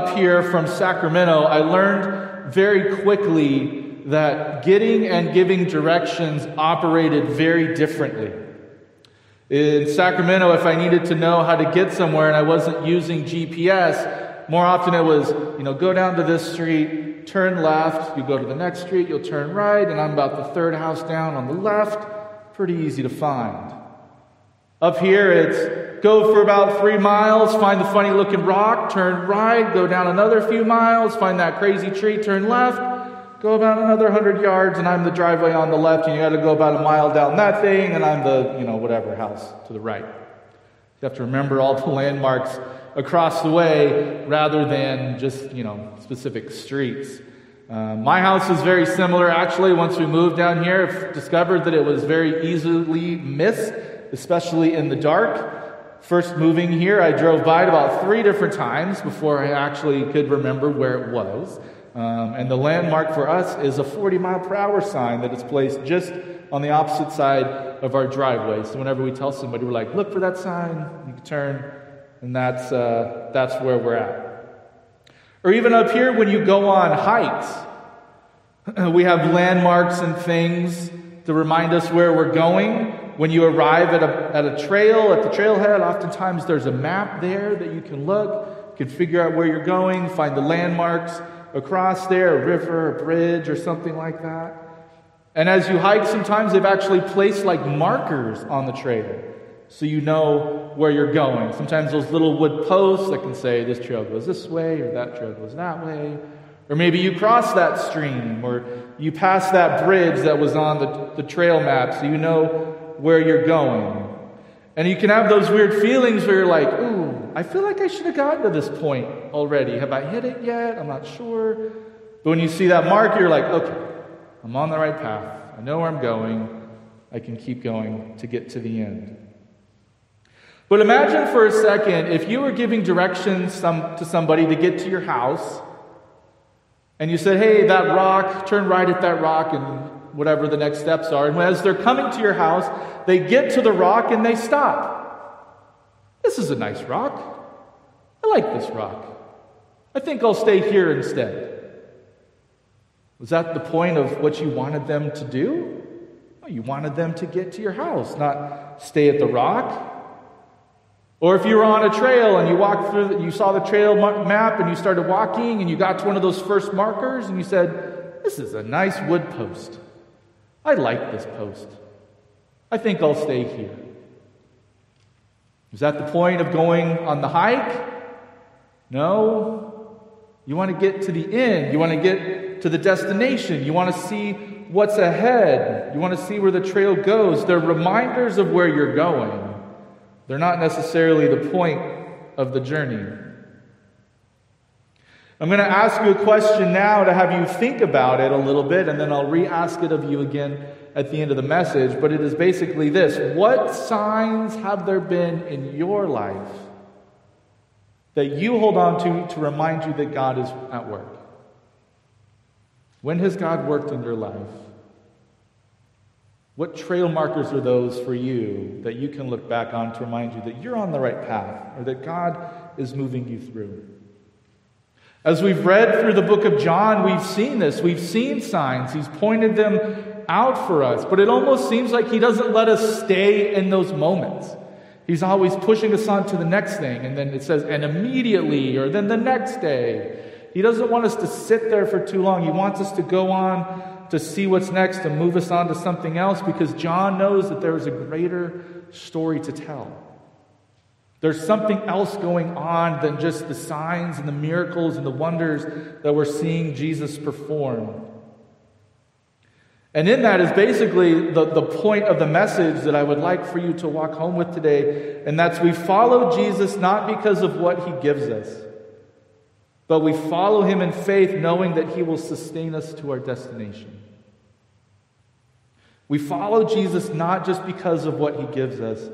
up here from Sacramento, I learned very quickly that getting and giving directions operated very differently. In Sacramento, if I needed to know how to get somewhere and I wasn't using GPS, more often it was, you know, go down to this street, turn left, you go to the next street, you'll turn right, and I'm about the third house down on the left. Pretty easy to find. Up here, it's go for about three miles, find the funny looking rock, turn right, go down another few miles, find that crazy tree, turn left, Go about another hundred yards, and I'm the driveway on the left, and you got to go about a mile down that thing, and I'm the, you know, whatever house to the right. You have to remember all the landmarks across the way rather than just, you know, specific streets. Uh, my house is very similar, actually. Once we moved down here, discovered that it was very easily missed, especially in the dark. First moving here, I drove by it about three different times before I actually could remember where it was. Um, and the landmark for us is a 40 mile per hour sign that is placed just on the opposite side of our driveway. So whenever we tell somebody, we're like, look for that sign, you can turn, and that's, uh, that's where we're at. Or even up here, when you go on hikes, we have landmarks and things to remind us where we're going. When you arrive at a, at a trail, at the trailhead, oftentimes there's a map there that you can look, can figure out where you're going, find the landmarks across there, a river, a bridge, or something like that. And as you hike, sometimes they've actually placed like markers on the trail so you know where you're going. Sometimes those little wood posts that can say this trail goes this way or that trail goes that way. Or maybe you cross that stream or you pass that bridge that was on the, the trail map so you know where you're going. And you can have those weird feelings where you're like, ooh, I feel like I should have gotten to this point already. Have I hit it yet? I'm not sure. But when you see that mark, you're like, okay, I'm on the right path. I know where I'm going. I can keep going to get to the end. But imagine for a second if you were giving directions some, to somebody to get to your house, and you said, hey, that rock, turn right at that rock, and whatever the next steps are. And as they're coming to your house, they get to the rock and they stop. This is a nice rock. I like this rock. I think I'll stay here instead. Was that the point of what you wanted them to do? Well, you wanted them to get to your house, not stay at the rock. Or if you were on a trail and you walked through, you saw the trail map and you started walking and you got to one of those first markers and you said, This is a nice wood post. I like this post. I think I'll stay here. Is that the point of going on the hike? No. You want to get to the end. You want to get to the destination. You want to see what's ahead. You want to see where the trail goes. They're reminders of where you're going. They're not necessarily the point of the journey. I'm going to ask you a question now to have you think about it a little bit, and then I'll re ask it of you again at the end of the message. But it is basically this What signs have there been in your life that you hold on to to remind you that God is at work? When has God worked in your life? What trail markers are those for you that you can look back on to remind you that you're on the right path or that God is moving you through? As we've read through the book of John, we've seen this. We've seen signs. He's pointed them out for us. But it almost seems like he doesn't let us stay in those moments. He's always pushing us on to the next thing. And then it says, and immediately, or then the next day. He doesn't want us to sit there for too long. He wants us to go on to see what's next, to move us on to something else, because John knows that there is a greater story to tell. There's something else going on than just the signs and the miracles and the wonders that we're seeing Jesus perform. And in that is basically the, the point of the message that I would like for you to walk home with today. And that's we follow Jesus not because of what he gives us, but we follow him in faith knowing that he will sustain us to our destination. We follow Jesus not just because of what he gives us,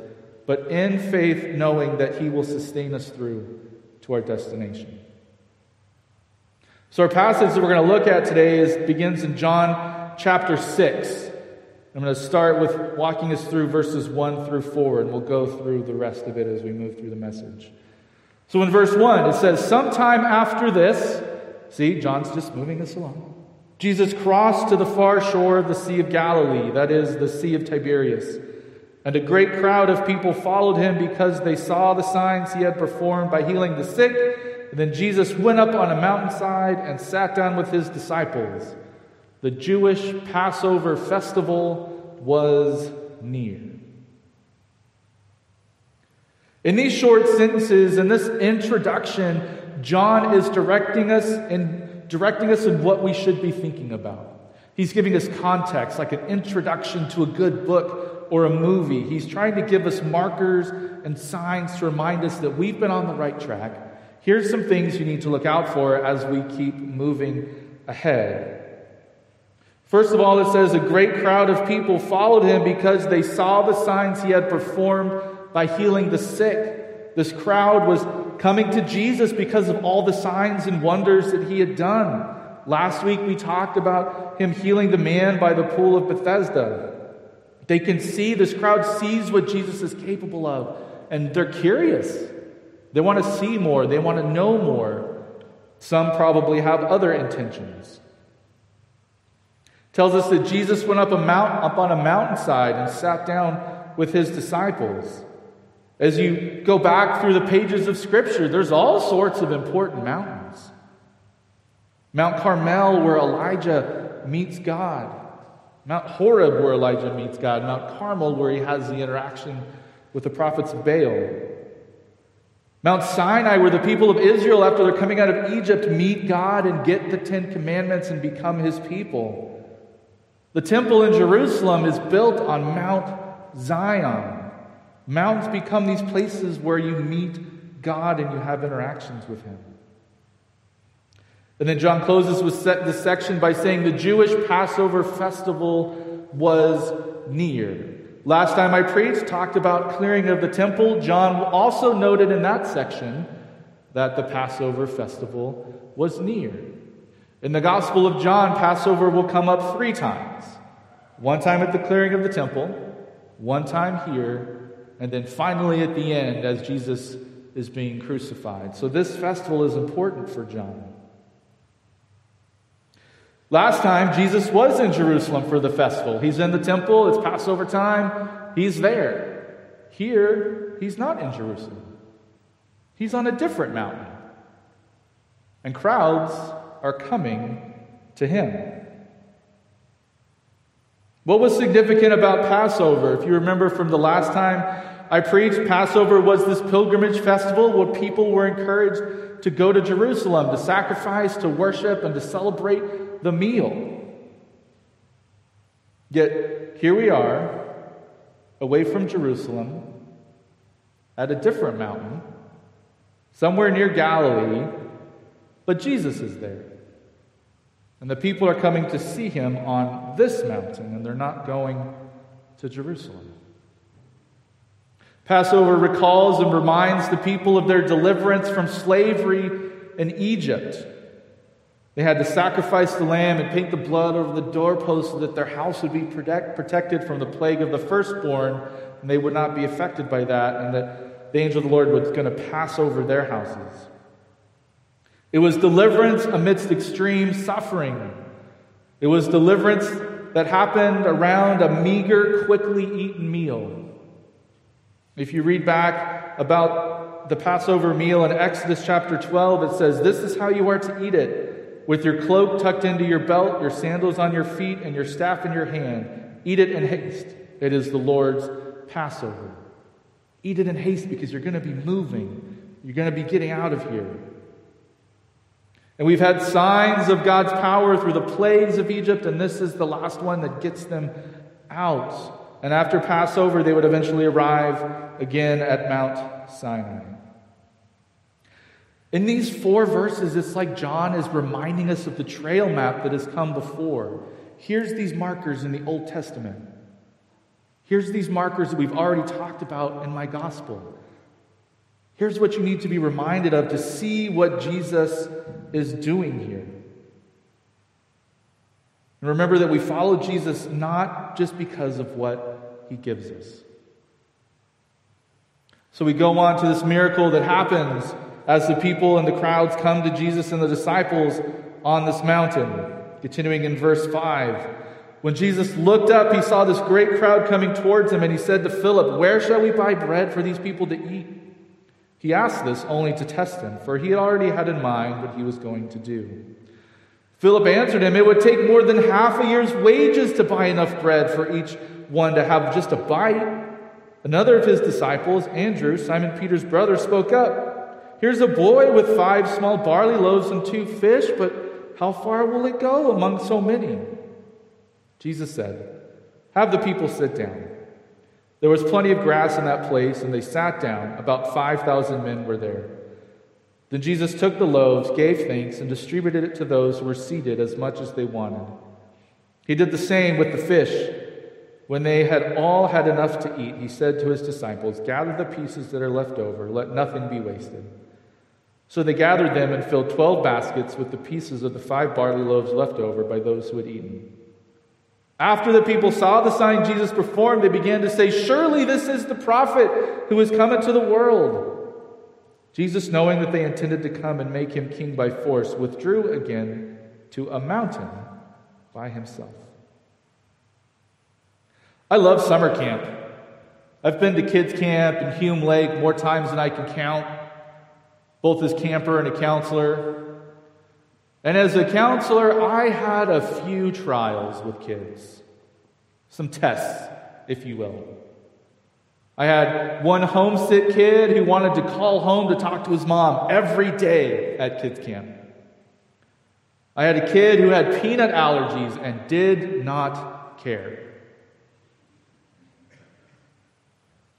but in faith, knowing that He will sustain us through to our destination. So, our passage that we're going to look at today is, begins in John chapter 6. I'm going to start with walking us through verses 1 through 4, and we'll go through the rest of it as we move through the message. So in verse 1, it says, Sometime after this, see, John's just moving us along. Jesus crossed to the far shore of the Sea of Galilee, that is, the Sea of Tiberias. And a great crowd of people followed him because they saw the signs he had performed by healing the sick. And then Jesus went up on a mountainside and sat down with his disciples. The Jewish Passover festival was near. In these short sentences, in this introduction, John is directing us and directing us in what we should be thinking about. He's giving us context, like an introduction to a good book or a movie. He's trying to give us markers and signs to remind us that we've been on the right track. Here's some things you need to look out for as we keep moving ahead. First of all, it says a great crowd of people followed him because they saw the signs he had performed by healing the sick. This crowd was coming to Jesus because of all the signs and wonders that he had done. Last week we talked about him healing the man by the pool of Bethesda. They can see, this crowd sees what Jesus is capable of, and they're curious. They want to see more, they want to know more. Some probably have other intentions. Tells us that Jesus went up a mount up on a mountainside and sat down with his disciples. As you go back through the pages of Scripture, there's all sorts of important mountains. Mount Carmel, where Elijah meets God. Mount Horeb, where Elijah meets God. Mount Carmel, where he has the interaction with the prophets of Baal. Mount Sinai, where the people of Israel, after they're coming out of Egypt, meet God and get the Ten Commandments and become his people. The temple in Jerusalem is built on Mount Zion. Mountains become these places where you meet God and you have interactions with Him. And then John closes with this section by saying the Jewish Passover festival was near. Last time I preached, talked about clearing of the temple. John also noted in that section that the Passover festival was near. In the Gospel of John, Passover will come up three times one time at the clearing of the temple, one time here, and then finally at the end as Jesus is being crucified. So this festival is important for John. Last time, Jesus was in Jerusalem for the festival. He's in the temple, it's Passover time, he's there. Here, he's not in Jerusalem, he's on a different mountain. And crowds are coming to him. What was significant about Passover? If you remember from the last time I preached, Passover was this pilgrimage festival where people were encouraged to go to Jerusalem to sacrifice, to worship, and to celebrate the meal. Yet here we are, away from Jerusalem, at a different mountain, somewhere near Galilee, but Jesus is there. And the people are coming to see him on this mountain, and they're not going to Jerusalem. Passover recalls and reminds the people of their deliverance from slavery in Egypt. They had to sacrifice the lamb and paint the blood over the doorpost so that their house would be protect, protected from the plague of the firstborn, and they would not be affected by that, and that the angel of the Lord was going to pass over their houses. It was deliverance amidst extreme suffering. It was deliverance that happened around a meager, quickly eaten meal. If you read back about the Passover meal in Exodus chapter 12, it says, This is how you are to eat it with your cloak tucked into your belt, your sandals on your feet, and your staff in your hand. Eat it in haste. It is the Lord's Passover. Eat it in haste because you're going to be moving. You're going to be getting out of here. And we've had signs of God's power through the plagues of Egypt, and this is the last one that gets them out. And after Passover, they would eventually arrive again at Mount Sinai. In these four verses, it's like John is reminding us of the trail map that has come before. Here's these markers in the Old Testament. Here's these markers that we've already talked about in my gospel. Here's what you need to be reminded of to see what Jesus is doing here. And remember that we follow Jesus not just because of what he gives us. So we go on to this miracle that happens as the people and the crowds come to Jesus and the disciples on this mountain. Continuing in verse 5. When Jesus looked up, he saw this great crowd coming towards him, and he said to Philip, Where shall we buy bread for these people to eat? He asked this only to test him, for he already had in mind what he was going to do. Philip answered him, It would take more than half a year's wages to buy enough bread for each one to have just a bite. Another of his disciples, Andrew, Simon Peter's brother, spoke up. Here's a boy with five small barley loaves and two fish, but how far will it go among so many? Jesus said, Have the people sit down. There was plenty of grass in that place, and they sat down. About 5,000 men were there. Then Jesus took the loaves, gave thanks, and distributed it to those who were seated as much as they wanted. He did the same with the fish. When they had all had enough to eat, he said to his disciples, Gather the pieces that are left over, let nothing be wasted. So they gathered them and filled twelve baskets with the pieces of the five barley loaves left over by those who had eaten. After the people saw the sign Jesus performed, they began to say, Surely this is the prophet who has come into the world. Jesus, knowing that they intended to come and make him king by force, withdrew again to a mountain by himself. I love summer camp. I've been to kids' camp in Hume Lake more times than I can count, both as camper and a counselor. And as a counselor, I had a few trials with kids, some tests, if you will. I had one homesick kid who wanted to call home to talk to his mom every day at kids' camp. I had a kid who had peanut allergies and did not care.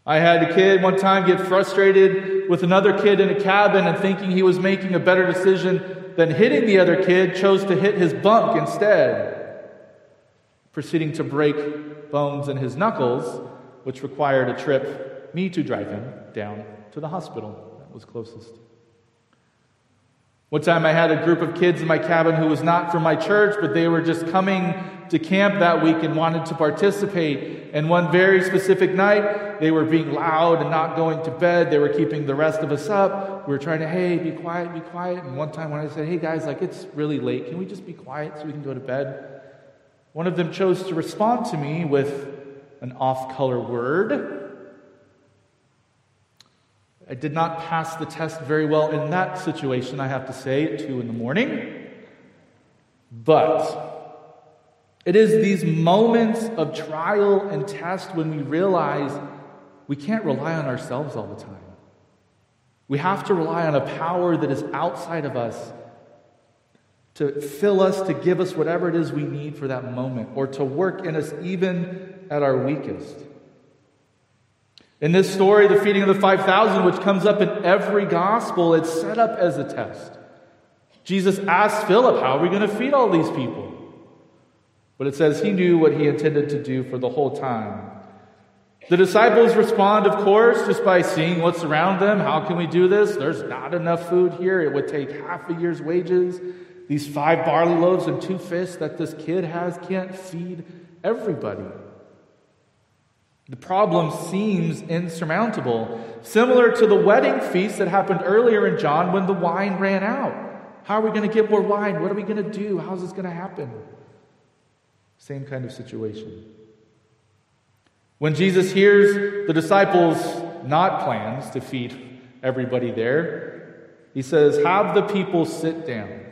I had a kid one time get frustrated with another kid in a cabin and thinking he was making a better decision than hitting the other kid, chose to hit his bunk instead, proceeding to break bones in his knuckles, which required a trip, me to drive him down to the hospital that was closest. One time I had a group of kids in my cabin who was not from my church, but they were just coming to camp that week and wanted to participate. And one very specific night, they were being loud and not going to bed. They were keeping the rest of us up. We were trying to, hey, be quiet, be quiet. And one time when I said, hey guys, like it's really late, can we just be quiet so we can go to bed? One of them chose to respond to me with an off color word. I did not pass the test very well in that situation, I have to say, at 2 in the morning. But it is these moments of trial and test when we realize we can't rely on ourselves all the time. We have to rely on a power that is outside of us to fill us, to give us whatever it is we need for that moment, or to work in us even at our weakest. In this story, the feeding of the 5,000, which comes up in every gospel, it's set up as a test. Jesus asks Philip, How are we going to feed all these people? But it says he knew what he intended to do for the whole time. The disciples respond, of course, just by seeing what's around them. How can we do this? There's not enough food here. It would take half a year's wages. These five barley loaves and two fish that this kid has can't feed everybody. The problem seems insurmountable, similar to the wedding feast that happened earlier in John when the wine ran out. How are we going to get more wine? What are we going to do? How's this going to happen? Same kind of situation. When Jesus hears the disciples' not plans to feed everybody there, he says, Have the people sit down.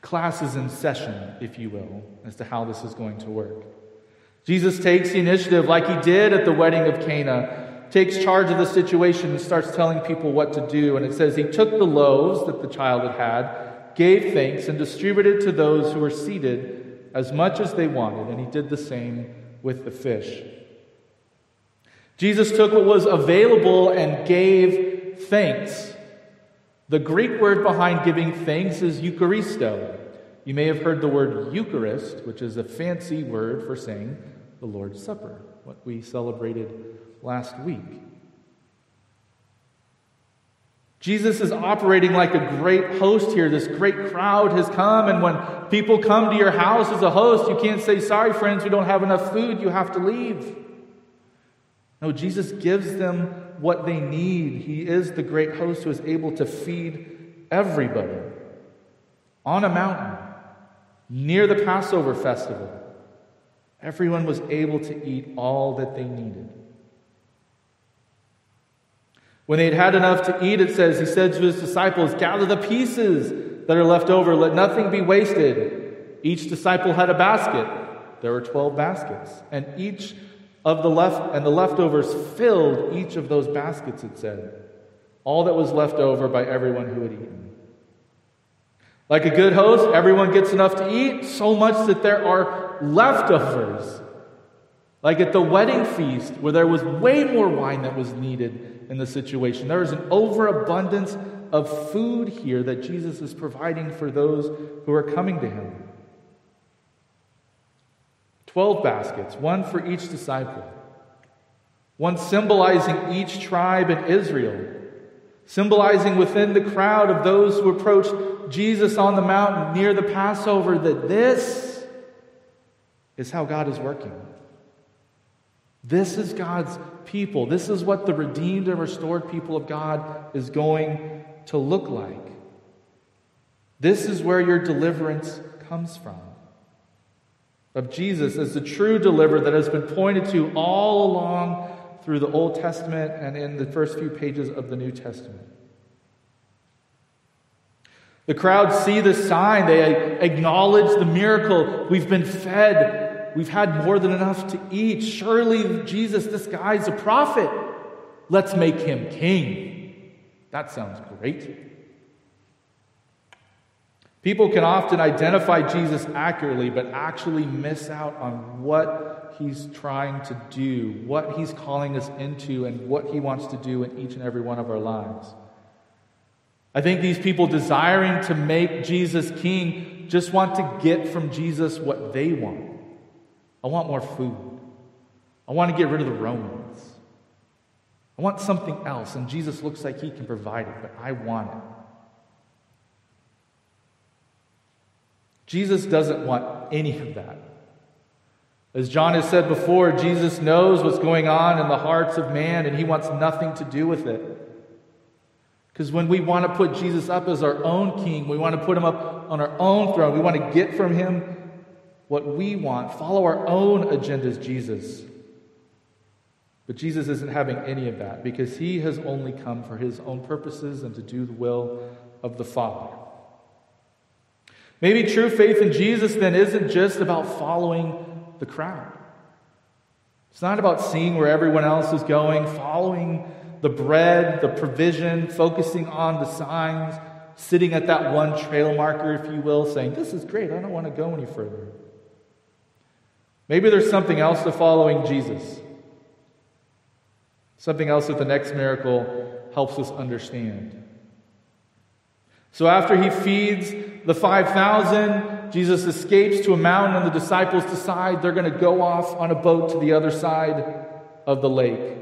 Class is in session, if you will, as to how this is going to work. Jesus takes the initiative, like he did at the wedding of Cana, takes charge of the situation and starts telling people what to do. And it says he took the loaves that the child had had, gave thanks, and distributed to those who were seated as much as they wanted, and he did the same with the fish. Jesus took what was available and gave thanks. The Greek word behind giving thanks is Eucharisto. You may have heard the word Eucharist, which is a fancy word for saying the Lord's Supper, what we celebrated last week. Jesus is operating like a great host here. This great crowd has come, and when people come to your house as a host, you can't say, Sorry, friends, we don't have enough food, you have to leave. No, Jesus gives them what they need. He is the great host who is able to feed everybody on a mountain near the Passover festival. Everyone was able to eat all that they needed. When they had had enough to eat, it says, he said to his disciples, Gather the pieces that are left over, let nothing be wasted. Each disciple had a basket. There were 12 baskets. And each of the left and the leftovers filled each of those baskets, it said. All that was left over by everyone who had eaten. Like a good host, everyone gets enough to eat, so much that there are leftovers. Like at the wedding feast, where there was way more wine that was needed in the situation. There is an overabundance of food here that Jesus is providing for those who are coming to him. Twelve baskets, one for each disciple, one symbolizing each tribe in Israel, symbolizing within the crowd of those who approached Jesus on the mountain near the Passover that this is how God is working. This is God's people. This is what the redeemed and restored people of God is going to look like. This is where your deliverance comes from. Of Jesus as the true deliverer that has been pointed to all along through the Old Testament and in the first few pages of the New Testament. The crowd see the sign, they acknowledge the miracle. We've been fed We've had more than enough to eat. Surely, Jesus, this guy's a prophet. Let's make him king. That sounds great. People can often identify Jesus accurately, but actually miss out on what he's trying to do, what he's calling us into, and what he wants to do in each and every one of our lives. I think these people desiring to make Jesus king just want to get from Jesus what they want. I want more food. I want to get rid of the Romans. I want something else, and Jesus looks like he can provide it, but I want it. Jesus doesn't want any of that. As John has said before, Jesus knows what's going on in the hearts of man, and he wants nothing to do with it. Because when we want to put Jesus up as our own king, we want to put him up on our own throne, we want to get from him what we want, follow our own agendas, Jesus. But Jesus isn't having any of that because he has only come for his own purposes and to do the will of the Father. Maybe true faith in Jesus then isn't just about following the crowd. It's not about seeing where everyone else is going, following the bread, the provision, focusing on the signs, sitting at that one trail marker, if you will, saying, This is great, I don't want to go any further. Maybe there's something else to following Jesus. Something else that the next miracle helps us understand. So after he feeds the 5,000, Jesus escapes to a mountain, and the disciples decide they're going to go off on a boat to the other side of the lake.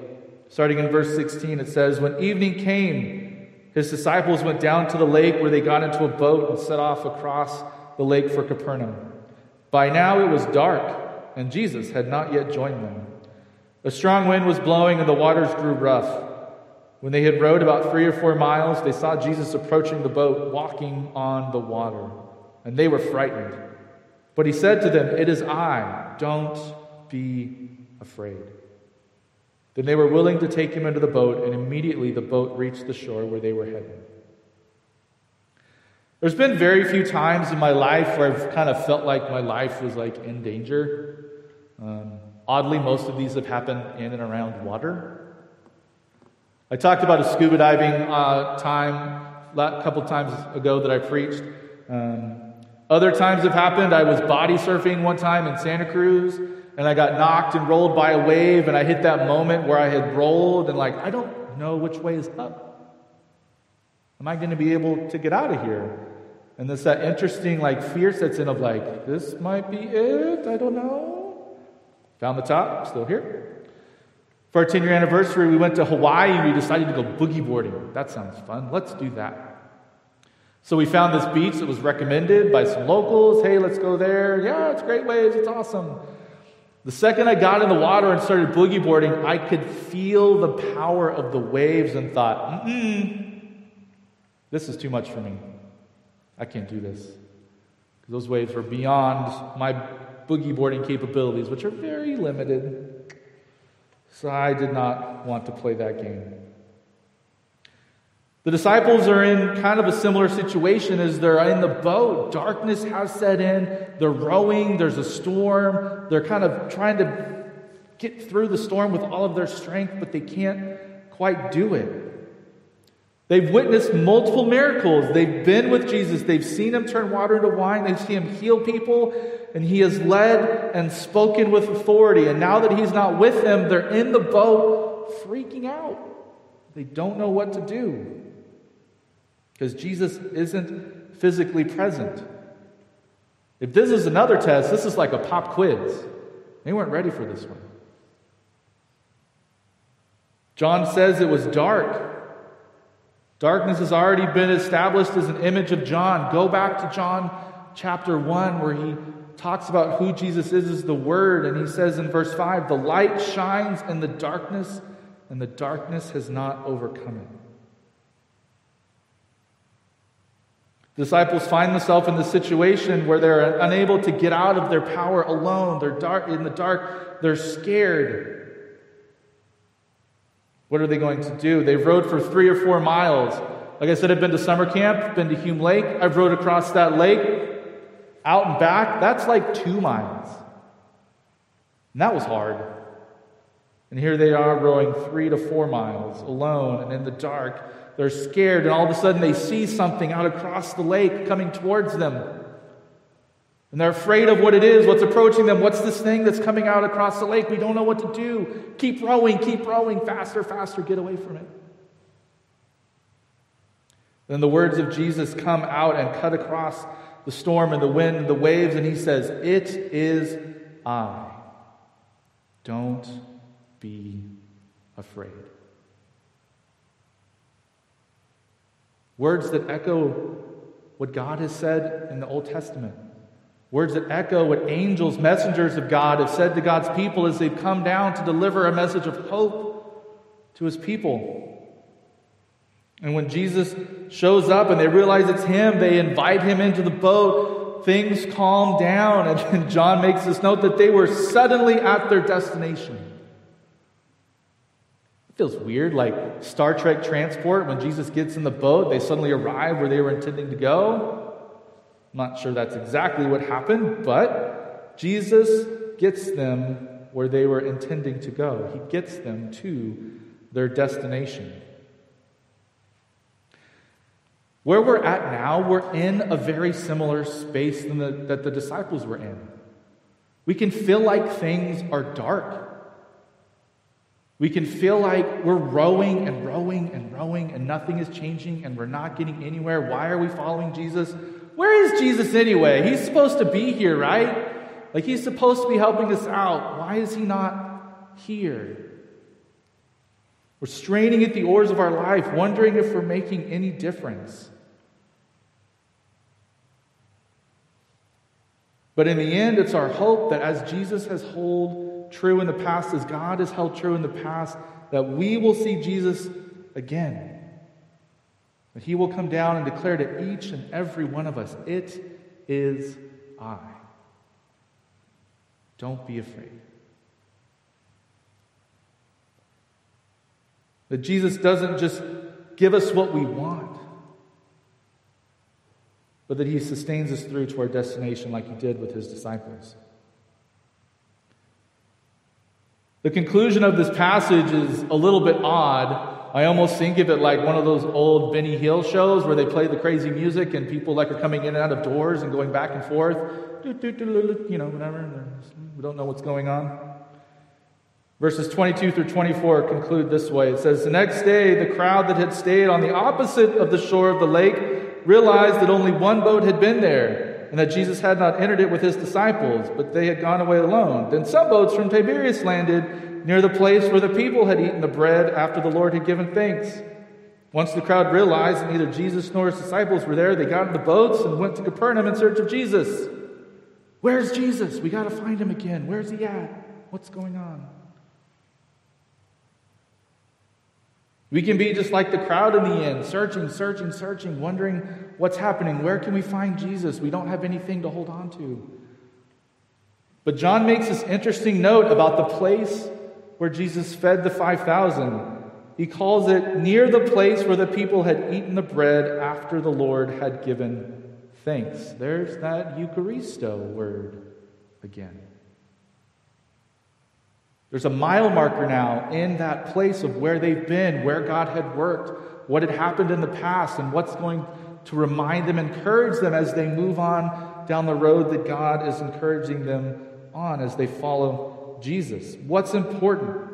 Starting in verse 16, it says, When evening came, his disciples went down to the lake where they got into a boat and set off across the lake for Capernaum. By now it was dark and Jesus had not yet joined them. A strong wind was blowing, and the waters grew rough. When they had rowed about three or four miles, they saw Jesus approaching the boat, walking on the water, and they were frightened. But he said to them, It is I, don't be afraid. Then they were willing to take him into the boat, and immediately the boat reached the shore where they were heading. There's been very few times in my life where I've kind of felt like my life was like in danger. Um, oddly, most of these have happened in and around water. I talked about a scuba diving uh, time a couple times ago that I preached. Um, other times have happened. I was body surfing one time in Santa Cruz, and I got knocked and rolled by a wave, and I hit that moment where I had rolled, and like, I don't know which way is up. Am I going to be able to get out of here? And there's that interesting like fear sets in of like, this might be it. I don't know. Found the top, still here. For our 10 year anniversary, we went to Hawaii and we decided to go boogie boarding. That sounds fun. Let's do that. So we found this beach that was recommended by some locals. Hey, let's go there. Yeah, it's great waves. It's awesome. The second I got in the water and started boogie boarding, I could feel the power of the waves and thought, mm this is too much for me. I can't do this. Those waves were beyond my boogie boarding capabilities, which are very limited. So I did not want to play that game. The disciples are in kind of a similar situation as they're in the boat. Darkness has set in. They're rowing. There's a storm. They're kind of trying to get through the storm with all of their strength, but they can't quite do it. They've witnessed multiple miracles. They've been with Jesus. They've seen him turn water into wine. They've seen him heal people. And he has led and spoken with authority. And now that he's not with them, they're in the boat freaking out. They don't know what to do because Jesus isn't physically present. If this is another test, this is like a pop quiz. They weren't ready for this one. John says it was dark. Darkness has already been established as an image of John. Go back to John chapter 1, where he talks about who Jesus is as the Word. And he says in verse 5 the light shines in the darkness, and the darkness has not overcome it. Disciples find themselves in the situation where they're unable to get out of their power alone. They're dark, in the dark, they're scared. What are they going to do? They've rowed for three or four miles. Like I said, I've been to summer camp, been to Hume Lake. I've rowed across that lake, out and back. That's like two miles. And that was hard. And here they are rowing three to four miles alone and in the dark. They're scared, and all of a sudden they see something out across the lake coming towards them. And they're afraid of what it is, what's approaching them. What's this thing that's coming out across the lake? We don't know what to do. Keep rowing, keep rowing, faster, faster, get away from it. Then the words of Jesus come out and cut across the storm and the wind and the waves, and he says, It is I. Don't be afraid. Words that echo what God has said in the Old Testament. Words that echo what angels, messengers of God, have said to God's people as they've come down to deliver a message of hope to his people. And when Jesus shows up and they realize it's him, they invite him into the boat. Things calm down. And then John makes this note that they were suddenly at their destination. It feels weird, like Star Trek transport. When Jesus gets in the boat, they suddenly arrive where they were intending to go. I'm not sure that's exactly what happened, but Jesus gets them where they were intending to go. He gets them to their destination. Where we're at now, we're in a very similar space than the, that the disciples were in. We can feel like things are dark. We can feel like we're rowing and rowing and rowing and nothing is changing and we're not getting anywhere. Why are we following Jesus? Where is Jesus anyway? He's supposed to be here, right? Like he's supposed to be helping us out. Why is he not here? We're straining at the oars of our life, wondering if we're making any difference. But in the end, it's our hope that as Jesus has held true in the past, as God has held true in the past, that we will see Jesus again. That he will come down and declare to each and every one of us, It is I. Don't be afraid. That Jesus doesn't just give us what we want, but that he sustains us through to our destination like he did with his disciples. The conclusion of this passage is a little bit odd I almost think of it like one of those old Benny Hill shows where they play the crazy music and people like are coming in and out of doors and going back and forth. You know, whatever. We don't know what's going on. Verses 22 through 24 conclude this way It says, The next day, the crowd that had stayed on the opposite of the shore of the lake realized that only one boat had been there, and that Jesus had not entered it with his disciples, but they had gone away alone. Then some boats from Tiberias landed near the place where the people had eaten the bread after the Lord had given thanks. Once the crowd realized that neither Jesus nor his disciples were there, they got in the boats and went to Capernaum in search of Jesus. Where's Jesus? We got to find him again. Where's he at? What's going on? We can be just like the crowd in the end, searching, searching, searching, wondering what's happening. Where can we find Jesus? We don't have anything to hold on to. But John makes this interesting note about the place where Jesus fed the 5,000. He calls it near the place where the people had eaten the bread after the Lord had given thanks. There's that Eucharisto word again. There's a mile marker now in that place of where they've been, where God had worked, what had happened in the past, and what's going to remind them, encourage them as they move on down the road that God is encouraging them on as they follow Jesus. What's important?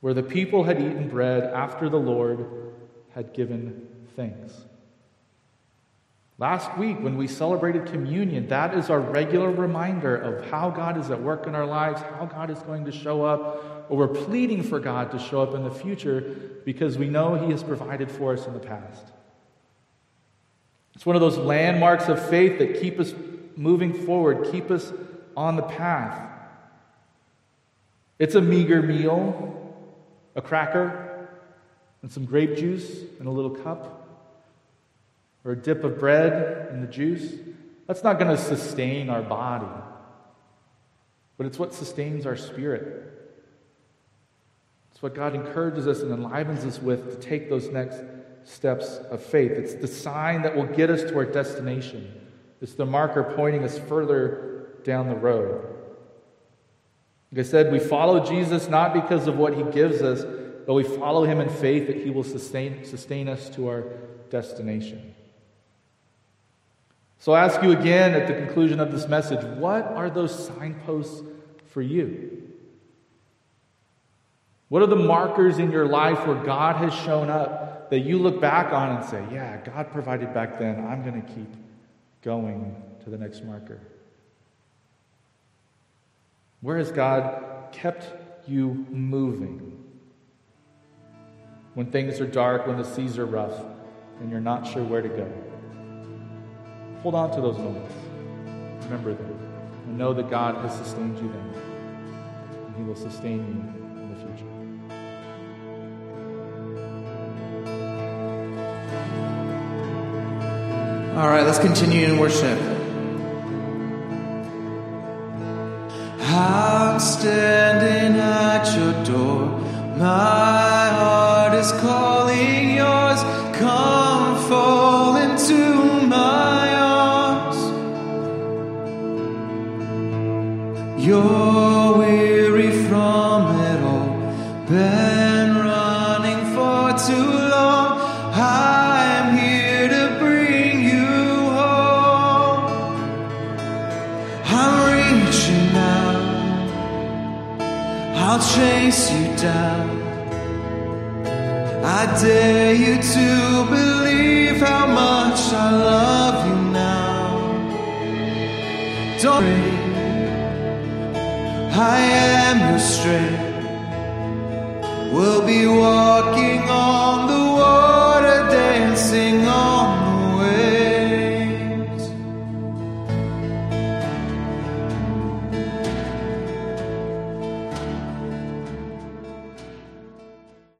Where the people had eaten bread after the Lord had given thanks. Last week, when we celebrated communion, that is our regular reminder of how God is at work in our lives, how God is going to show up, or we're pleading for God to show up in the future because we know He has provided for us in the past. It's one of those landmarks of faith that keep us moving forward, keep us on the path. It's a meager meal, a cracker, and some grape juice in a little cup or a dip of bread in the juice, that's not going to sustain our body. But it's what sustains our spirit. It's what God encourages us and enlivens us with to take those next steps of faith. It's the sign that will get us to our destination. It's the marker pointing us further down the road. Like I said, we follow Jesus not because of what he gives us, but we follow him in faith that he will sustain, sustain us to our destination. So I ask you again at the conclusion of this message what are those signposts for you? What are the markers in your life where God has shown up that you look back on and say, yeah, God provided back then. I'm going to keep going to the next marker? Where has God kept you moving? When things are dark, when the seas are rough, and you're not sure where to go. Hold on to those moments. Remember them. And know that God has sustained you then. And He will sustain you All right, let's continue in worship. I'm standing at your door. My heart is calling yours. Come chase you down. I dare you to believe how much I love you now. Don't worry, I am your strength. We'll be walking